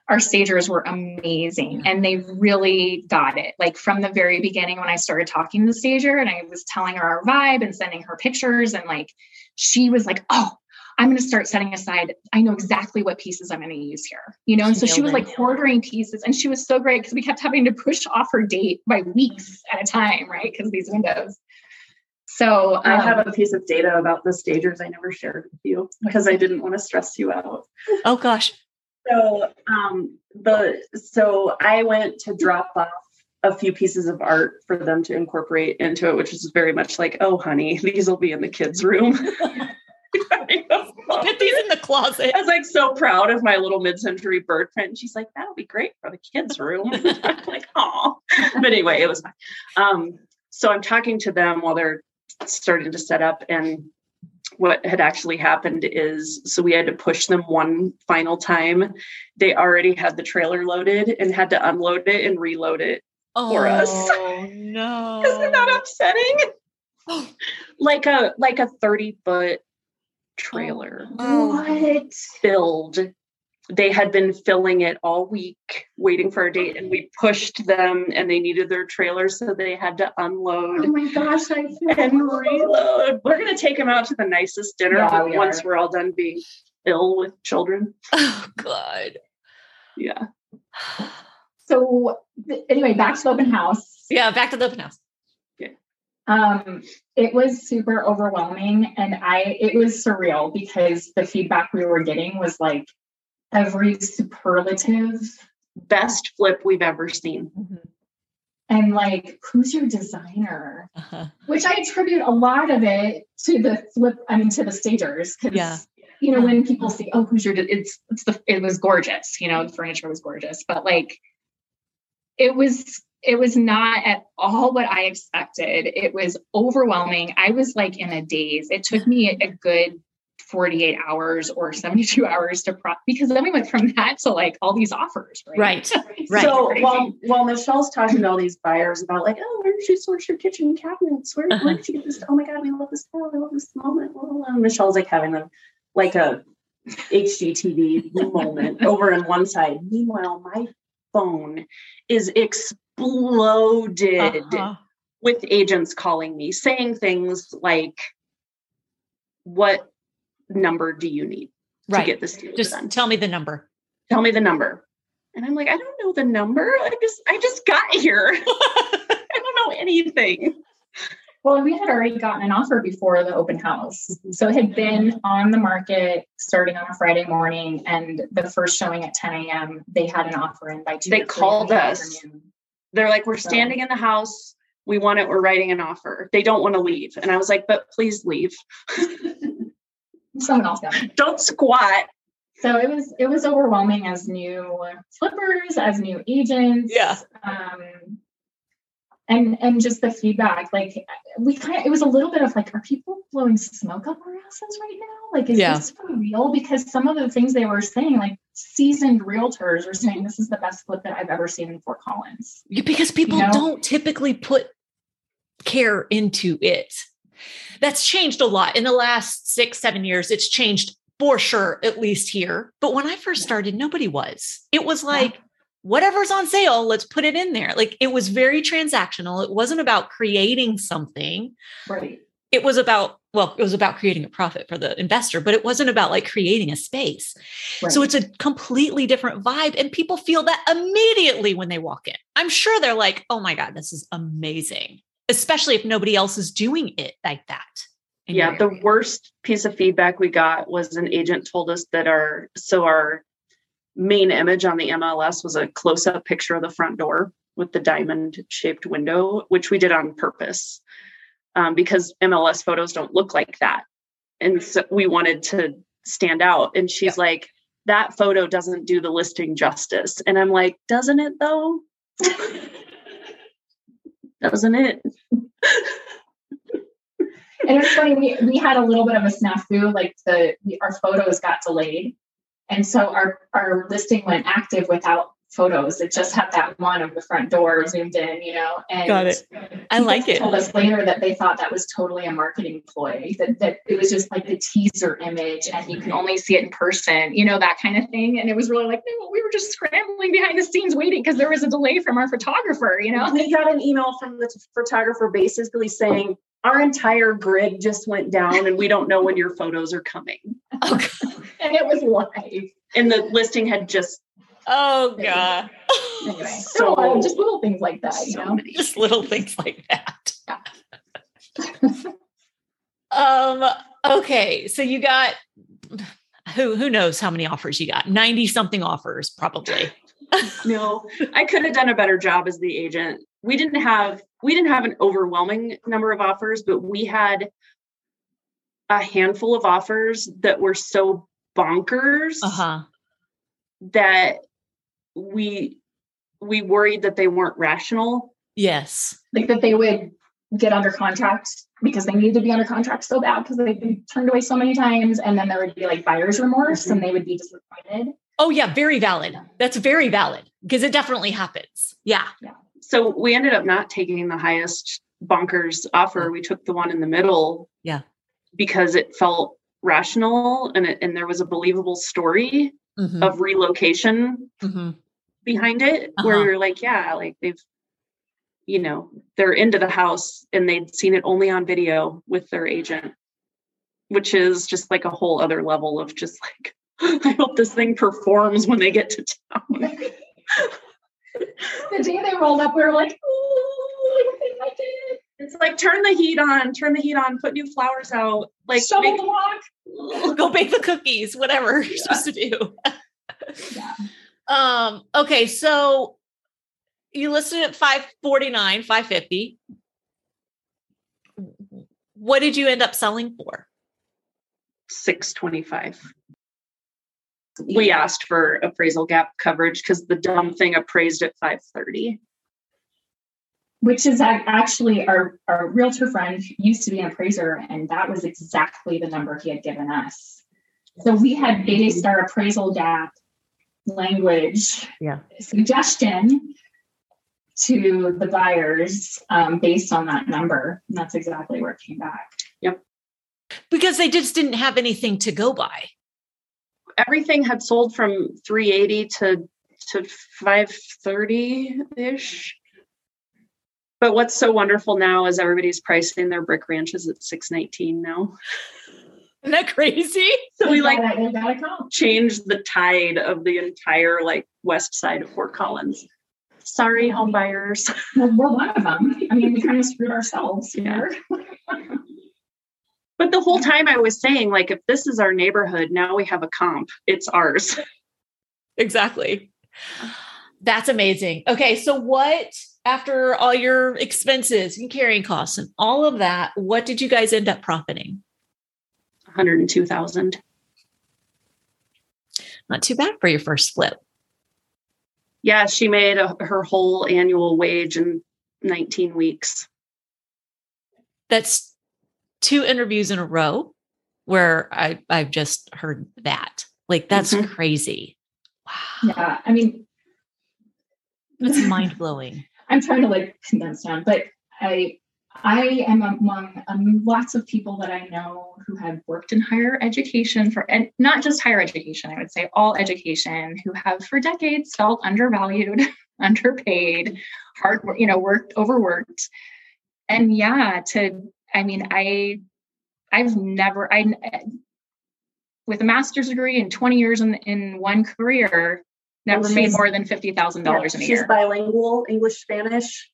D: our stagers were amazing and they really got it. Like from the very beginning, when I started talking to the stager and I was telling her our vibe and sending her pictures, and like she was like, Oh, I'm going to start setting aside. I know exactly what pieces I'm going to use here, you know? And so she was like ordering pieces and she was so great because we kept having to push off her date by weeks at a time, right? Because these windows. So
C: um, I have a piece of data about the stagers I never shared with you because I didn't want to stress you out.
B: Oh gosh
C: so um the so I went to drop off a few pieces of art for them to incorporate into it, which is very much like, oh honey, [laughs] these will be in the kids' room.
B: I'll [laughs] put these in the closet.
C: I was like so proud of my little mid-century bird print. And she's like, that'll be great for the kids' room. [laughs] I'm like, oh. But anyway, it was fine. Um, so I'm talking to them while they're starting to set up and what had actually happened is so we had to push them one final time. They already had the trailer loaded and had to unload it and reload it
B: oh,
C: for us.
B: Oh [laughs] no.
C: Isn't that upsetting? [gasps] like a like a 30 foot oh, trailer.
B: Oh.
C: What filled they had been filling it all week waiting for a date and we pushed them and they needed their trailer so they had to unload.
D: Oh my gosh I
C: and reload. We're going to take them out to the nicest dinner yeah, we once are. we're all done being ill with children.
B: Oh god.
C: Yeah.
D: So anyway back to the open house.
B: Yeah back to the open house.
C: Yeah.
D: Um it was super overwhelming and i it was surreal because the feedback we were getting was like every superlative.
C: Best flip we've ever seen.
D: Mm-hmm. And like, who's your designer? Uh-huh. Which I attribute a lot of it to the flip, I mean, to the stagers. Cause,
B: yeah.
D: you know, when people say, oh, who's your, de-? it's, it's the, it was gorgeous, you know, the furniture was gorgeous, but like, it was it was not at all what I expected. It was overwhelming. I was like in a daze. It took me a good 48 hours or 72 [laughs] hours to prop because then we went from that to like all these offers right?
B: Right [laughs] right.
C: So while while michelle's talking to all these buyers about like oh where did you source your kitchen cabinets? Where, uh-huh. where did you get this oh my god we love this oh, i love this moment and michelle's like having a like a hgtv moment [laughs] over on one side. Meanwhile my phone is exploded uh-huh. with agents calling me saying things like what number do you need
B: right.
C: to get this deal
B: just
C: done?
B: tell me the number
C: tell me the number and i'm like i don't know the number [laughs] i just i just got here [laughs] i don't know anything
D: well we had already gotten an offer before the open house so it had been on the market starting on a friday morning and the first showing at 10 a.m they had an offer in by 2
C: they called us they're like we're standing in the house We want it. We're writing an offer. They don't want to leave. And I was like, but please leave. [laughs]
D: Someone else it.
C: don't squat.
D: So it was it was overwhelming as new flippers, as new agents.
B: Yeah.
D: Um, and and just the feedback, like we kind of it was a little bit of like, are people blowing smoke up our asses right now? Like, is
B: Yeah.
D: this for real? Because some of the things they were saying, like seasoned realtors were saying this is the best flip that I've ever seen in Fort Collins.
B: because people
D: You know?
B: don't typically put care into it. That's changed a lot in the last six, seven years. It's changed for sure, at least here. But when I first started, nobody was. It was like, whatever's on sale, let's put it in there. Like it was very transactional. It wasn't about creating something.
D: Right.
B: It was about, well, it was about creating a profit for the investor, but it wasn't about like creating a space. So it's a completely different vibe. And people feel that immediately when they walk in. I'm sure they're like, oh my God, this is amazing, especially if nobody else is doing it like that.
C: yeah the
B: area.
C: worst piece of feedback we got was an agent told us that our so our main image on the mls was a close-up picture of the front door with the diamond shaped window which we did on purpose um, because mls photos don't look like that and so we wanted to stand out and she's like that photo doesn't do the listing justice and i'm like doesn't it though [laughs] doesn't it
D: and it's funny we, we had a little bit of a snafu like the we, our photos got delayed and so our our listing went active without photos it just had that one of the front door zoomed in you know and
B: Got it. I like it.
D: told us later that they thought that was totally a marketing ploy that, that it was just like the teaser image and you can only see it in person you know that kind of thing and it was really like no we were just scrambling behind the scenes waiting because there was a delay from our photographer you know
C: we got an email from the photographer basically saying our entire grid just went down and we don't know when your photos are coming.
B: Oh,
D: and it was live
C: And the listing had just
B: oh God.
D: anyway [laughs]
C: So-
D: so just little things like that you know
C: many.
B: Just little things like that. [laughs] um, okay. So you got who who knows how many offers you got? 90 something offers, probably. [laughs]
C: No, I could have done a better job as the agent. We didn't have we didn't have an overwhelming number of offers, but we had a handful of offers that were so bonkers
B: Uh-huh.
C: that we we worried that they weren't rational.
B: Yes.
D: like that they would get under contract because they needed to be under contract so bad because they've been turned away so many times and then there would be like buyer's remorse and they would be disappointed
B: Oh yeah, very valid. That's very valid because it definitely happens. Yeah. yeah.
C: So we ended up not taking the highest bonkers offer. We took the one in the middle.
B: Yeah.
C: Because it felt rational and it, and there was a believable story
B: Mhm.
C: of relocation
B: Mhm.
C: behind it where
B: Uh-huh.
C: we were like, yeah, like they've you know, they're into the house and they'd seen it only on video with their agent, which is just like a whole other level of just [laughs] like I hope this thing performs when they get to town. [laughs]
D: the day they rolled up we were like oh I I did
C: It's like turn the heat on, turn the heat on, put new flowers out, like
D: shovel
C: make-
D: the block [laughs]
B: Go bake the cookies, whatever you're supposed to do.
D: yeah
B: Um, okay, so you listed at 549, 550. What did you end up selling for?
C: 625. We asked for appraisal gap coverage because the dumb thing appraised at 530.
D: which is actually our, our realtor friend used to be an appraiser and that was exactly the number he had given us so we had based our appraisal gap language
B: Yeah.
D: suggestion to the buyers um, based on that number and that's exactly where it came back Yep.
B: Because they just didn't have anything to go by.
C: Everything had sold from 380 to to 530 ish. But what's so wonderful now is everybody's pricing their brick ranches at 619 now. [laughs]
B: Isn't that crazy?
C: So we like
D: gotta, you gotta come.
C: changed the tide of the entire like west side of Fort Collins. Sorry, home buyers. [laughs]
D: Well, we're one of them i mean we kind of screwed ourselves here
C: But the whole time I was saying, like, if this is our neighborhood, now we have a comp. It's ours. [laughs]
B: Exactly. That's amazing. Okay, so what after all your expenses and carrying costs and all of that, what did you guys end up profiting?
C: 102,000.
B: Not too bad for your first flip.
C: Yeah, she made a, her whole annual wage in 19 weeks.
B: That's two interviews in a row where I, I've just heard that. Like, that's mm-hmm. crazy.
D: Wow. Yeah. I mean,
B: it's [laughs] mind blowing.
D: I'm trying to like condense down, but I I am among um, lots of people that I know who have worked in higher education for, and not just higher education, I would say all education, who have for decades felt undervalued, [laughs] underpaid, hard, you know, worked, overworked. And yeah, to, I mean, I, I've never, I, with a master's degree and 20 years in, in one career, never made more than $50,000 yeah, a year.
C: She's bilingual, English, Spanish.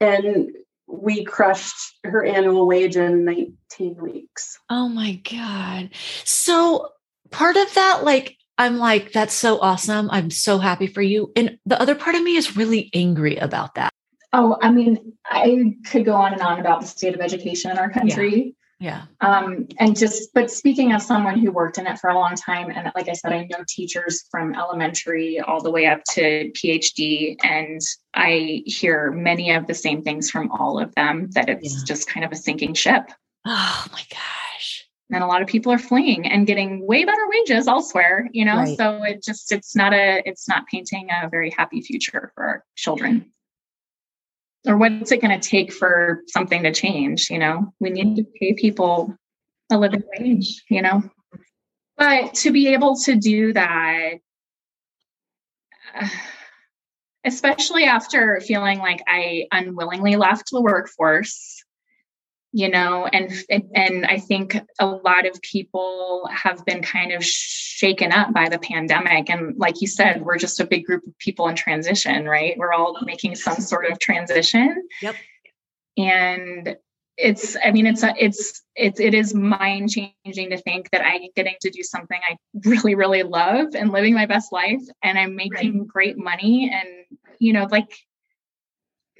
C: And we crushed her annual wage in 19 weeks.
B: Oh my God. So part of that, like, I'm like, that's so awesome. I'm so happy for you. And the other part of me is really angry about that.
D: Oh, I mean, I could go on and on about the state of education in our country.
B: Yeah.
D: Um, and just, but speaking as someone who worked in it for a long time, and like I said, I know teachers from elementary all the way up to PhD, and I hear many of the same things from all of them that it's yeah. just kind of a sinking ship.
B: Oh my gosh.
D: And a lot of people are fleeing and getting way better wages elsewhere, you know. Right. So it just it's not a it's not painting a very happy future for our children or what's it going to take for something to change you know? We need to pay people a living wage you know? But to be able to do that [sighs] especially after feeling like i unwillingly left the workforce you know and and i think a lot of people have been kind of shaken up by the pandemic. And like you said we're just a big group of people in transition right? We're all making some sort of transition.
B: Yep.
D: And it's i mean it's a, it's it's it is mind changing to think that i'm getting to do something i really really love and living my best life. And i'm making right. great money. And you know like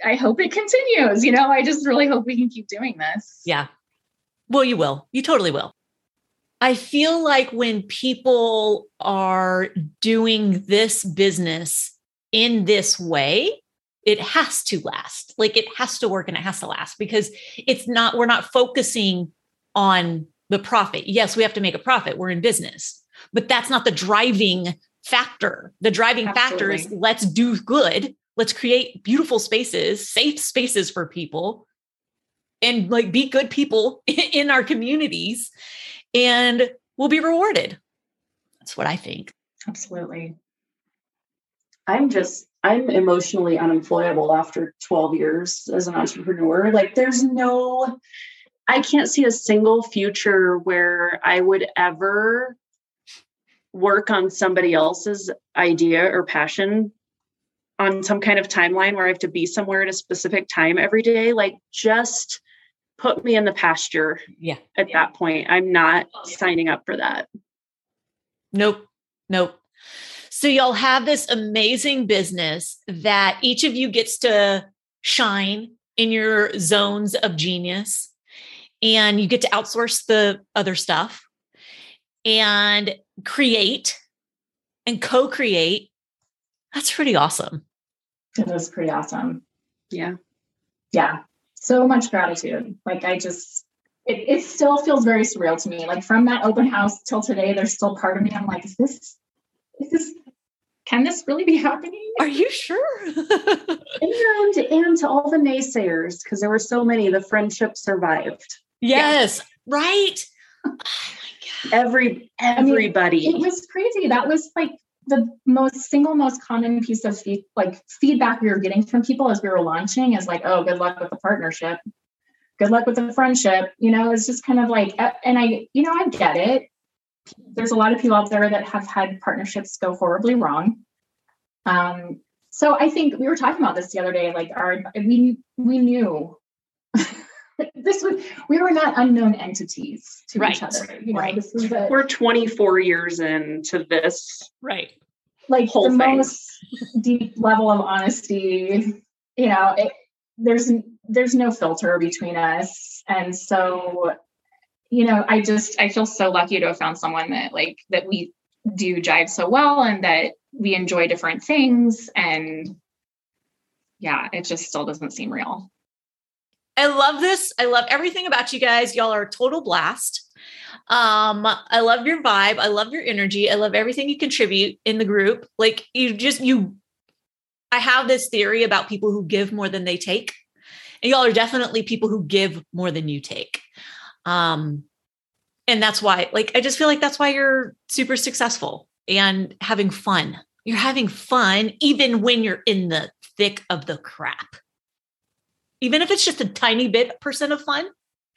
D: I hope it continues. You know, I just really hope we can keep doing this.
B: Yeah. Well, you will. You totally will. I feel like when people are doing this business in this way, it has to last. Like it has to work and it has to last because it's not, we're not focusing on the profit. Yes, we have to make a profit. We're in business, but that's not the driving factor. The driving Absolutely. factor is let's do good let's create beautiful spaces, safe spaces for people and like be good people [laughs] in our communities and we'll be rewarded. That's what I think.
D: Absolutely.
C: I'm just I'm emotionally unemployable after 12 years as an entrepreneur. Like there's no I can't see a single future where I would ever work on somebody else's idea or passion on some kind of timeline where I have to be somewhere at a specific time every day, like just put me in the pasture.
B: Yeah.
C: At
B: yeah.
C: that point, I'm not signing up for that.
B: Nope. Nope. So y'all have this amazing business that each of you gets to shine in your zones of genius and you get to outsource the other stuff and create and co-create that's pretty awesome.
D: It was pretty awesome.
C: Yeah.
D: Yeah. So much gratitude. Like I just it, it still feels very surreal to me. Like from that open house till today, there's still part of me. I'm like, is this is this can this really be happening?
B: Are you sure? [laughs]
C: and and to all the naysayers, because there were so many, the friendship survived.
B: Yes, yeah. right. [laughs] Oh
C: Every everybody.
D: I mean, it was crazy. That was like the most single most common piece of like feedback we were getting from people as we were launching is like, oh, good luck with the partnership. Good luck with the friendship. You know, it's just kind of like, and I, you know, I get it. There's a lot of people out there that have had partnerships go horribly wrong. Um, so I think we were talking about this the other day. Like, our we we knew [laughs] this was we were not unknown entities to right. each other. You know,
C: right. this is a, we're 24 years into this.
B: Right.
D: Like Whole the thing. most deep level of honesty you know, it, there's there's no filter between us, and so you know, I just I feel so lucky to have found someone that like that we do jive so well and that we enjoy different things and yeah, it just still doesn't seem real.
B: I love this. I love everything about you guys. Y'all are a total blast. Um, I love your vibe. I love your energy. I love everything you contribute in the group. Like you just you I have this theory about people who give more than they take. And y'all are definitely people who give more than you take. Um and that's why like I just feel like that's why you're super successful and having fun. You're having fun even when you're in the thick of the crap. Even if it's just a tiny bit percent of fun,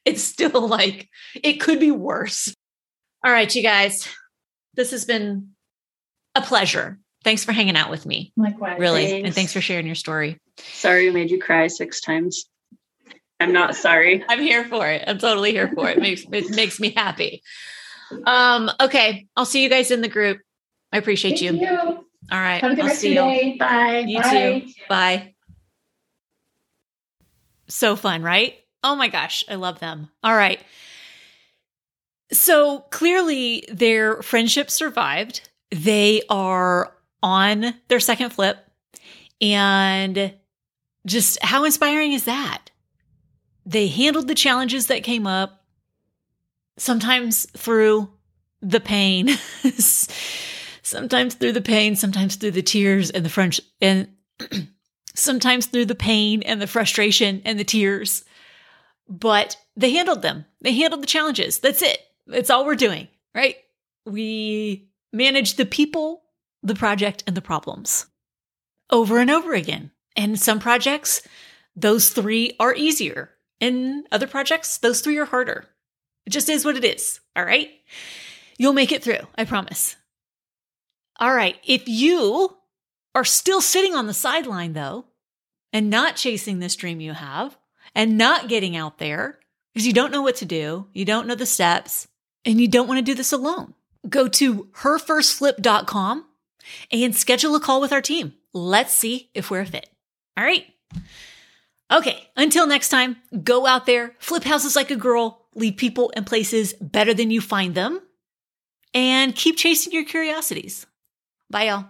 B: it's still [laughs] like it could be worse. All right, you guys, this has been a pleasure. Thanks for hanging out with me.
D: Likewise.
B: Really.
C: Thanks.
B: And thanks for sharing your story.
C: Sorry we made you cry six times. I'm not sorry. [laughs]
B: I'm here for it. I'm totally here for it. It makes it makes me happy. Um, okay. I'll see you guys in the group. I appreciate
D: Thank
B: you.
D: you.
B: All right.
D: Have a good
B: I'll
D: rest of
B: see
D: your
B: you.
D: day.
C: Bye.
B: You
D: Bye.
B: too. Bye. So fun, right? Oh my gosh, I love them. All right. So clearly their friendship survived. They are on their second flip. And just how inspiring is that? They handled the challenges that came up, sometimes through the pain, [laughs] sometimes through the pain, sometimes through the tears and the French, and [clears throat] sometimes through the pain and the frustration and the tears. But they handled them. They handled the challenges. That's it. That's all we're doing, right? We manage the people, the project, and the problems over and over again. And some projects, those three are easier. In other projects, those three are harder. It just is what it is. All right. You'll make it through. I promise. All right. If you are still sitting on the sideline though, and not chasing this dream you have and not getting out there because you don't know what to do, you don't know the steps, and you don't want to do this alone, go to herfirstflip.com and schedule a call with our team. Let's see if we're a fit. All right. Okay. Until next time, go out there, flip houses like a girl, leave people and places better than you find them, and keep chasing your curiosities. Bye, y'all.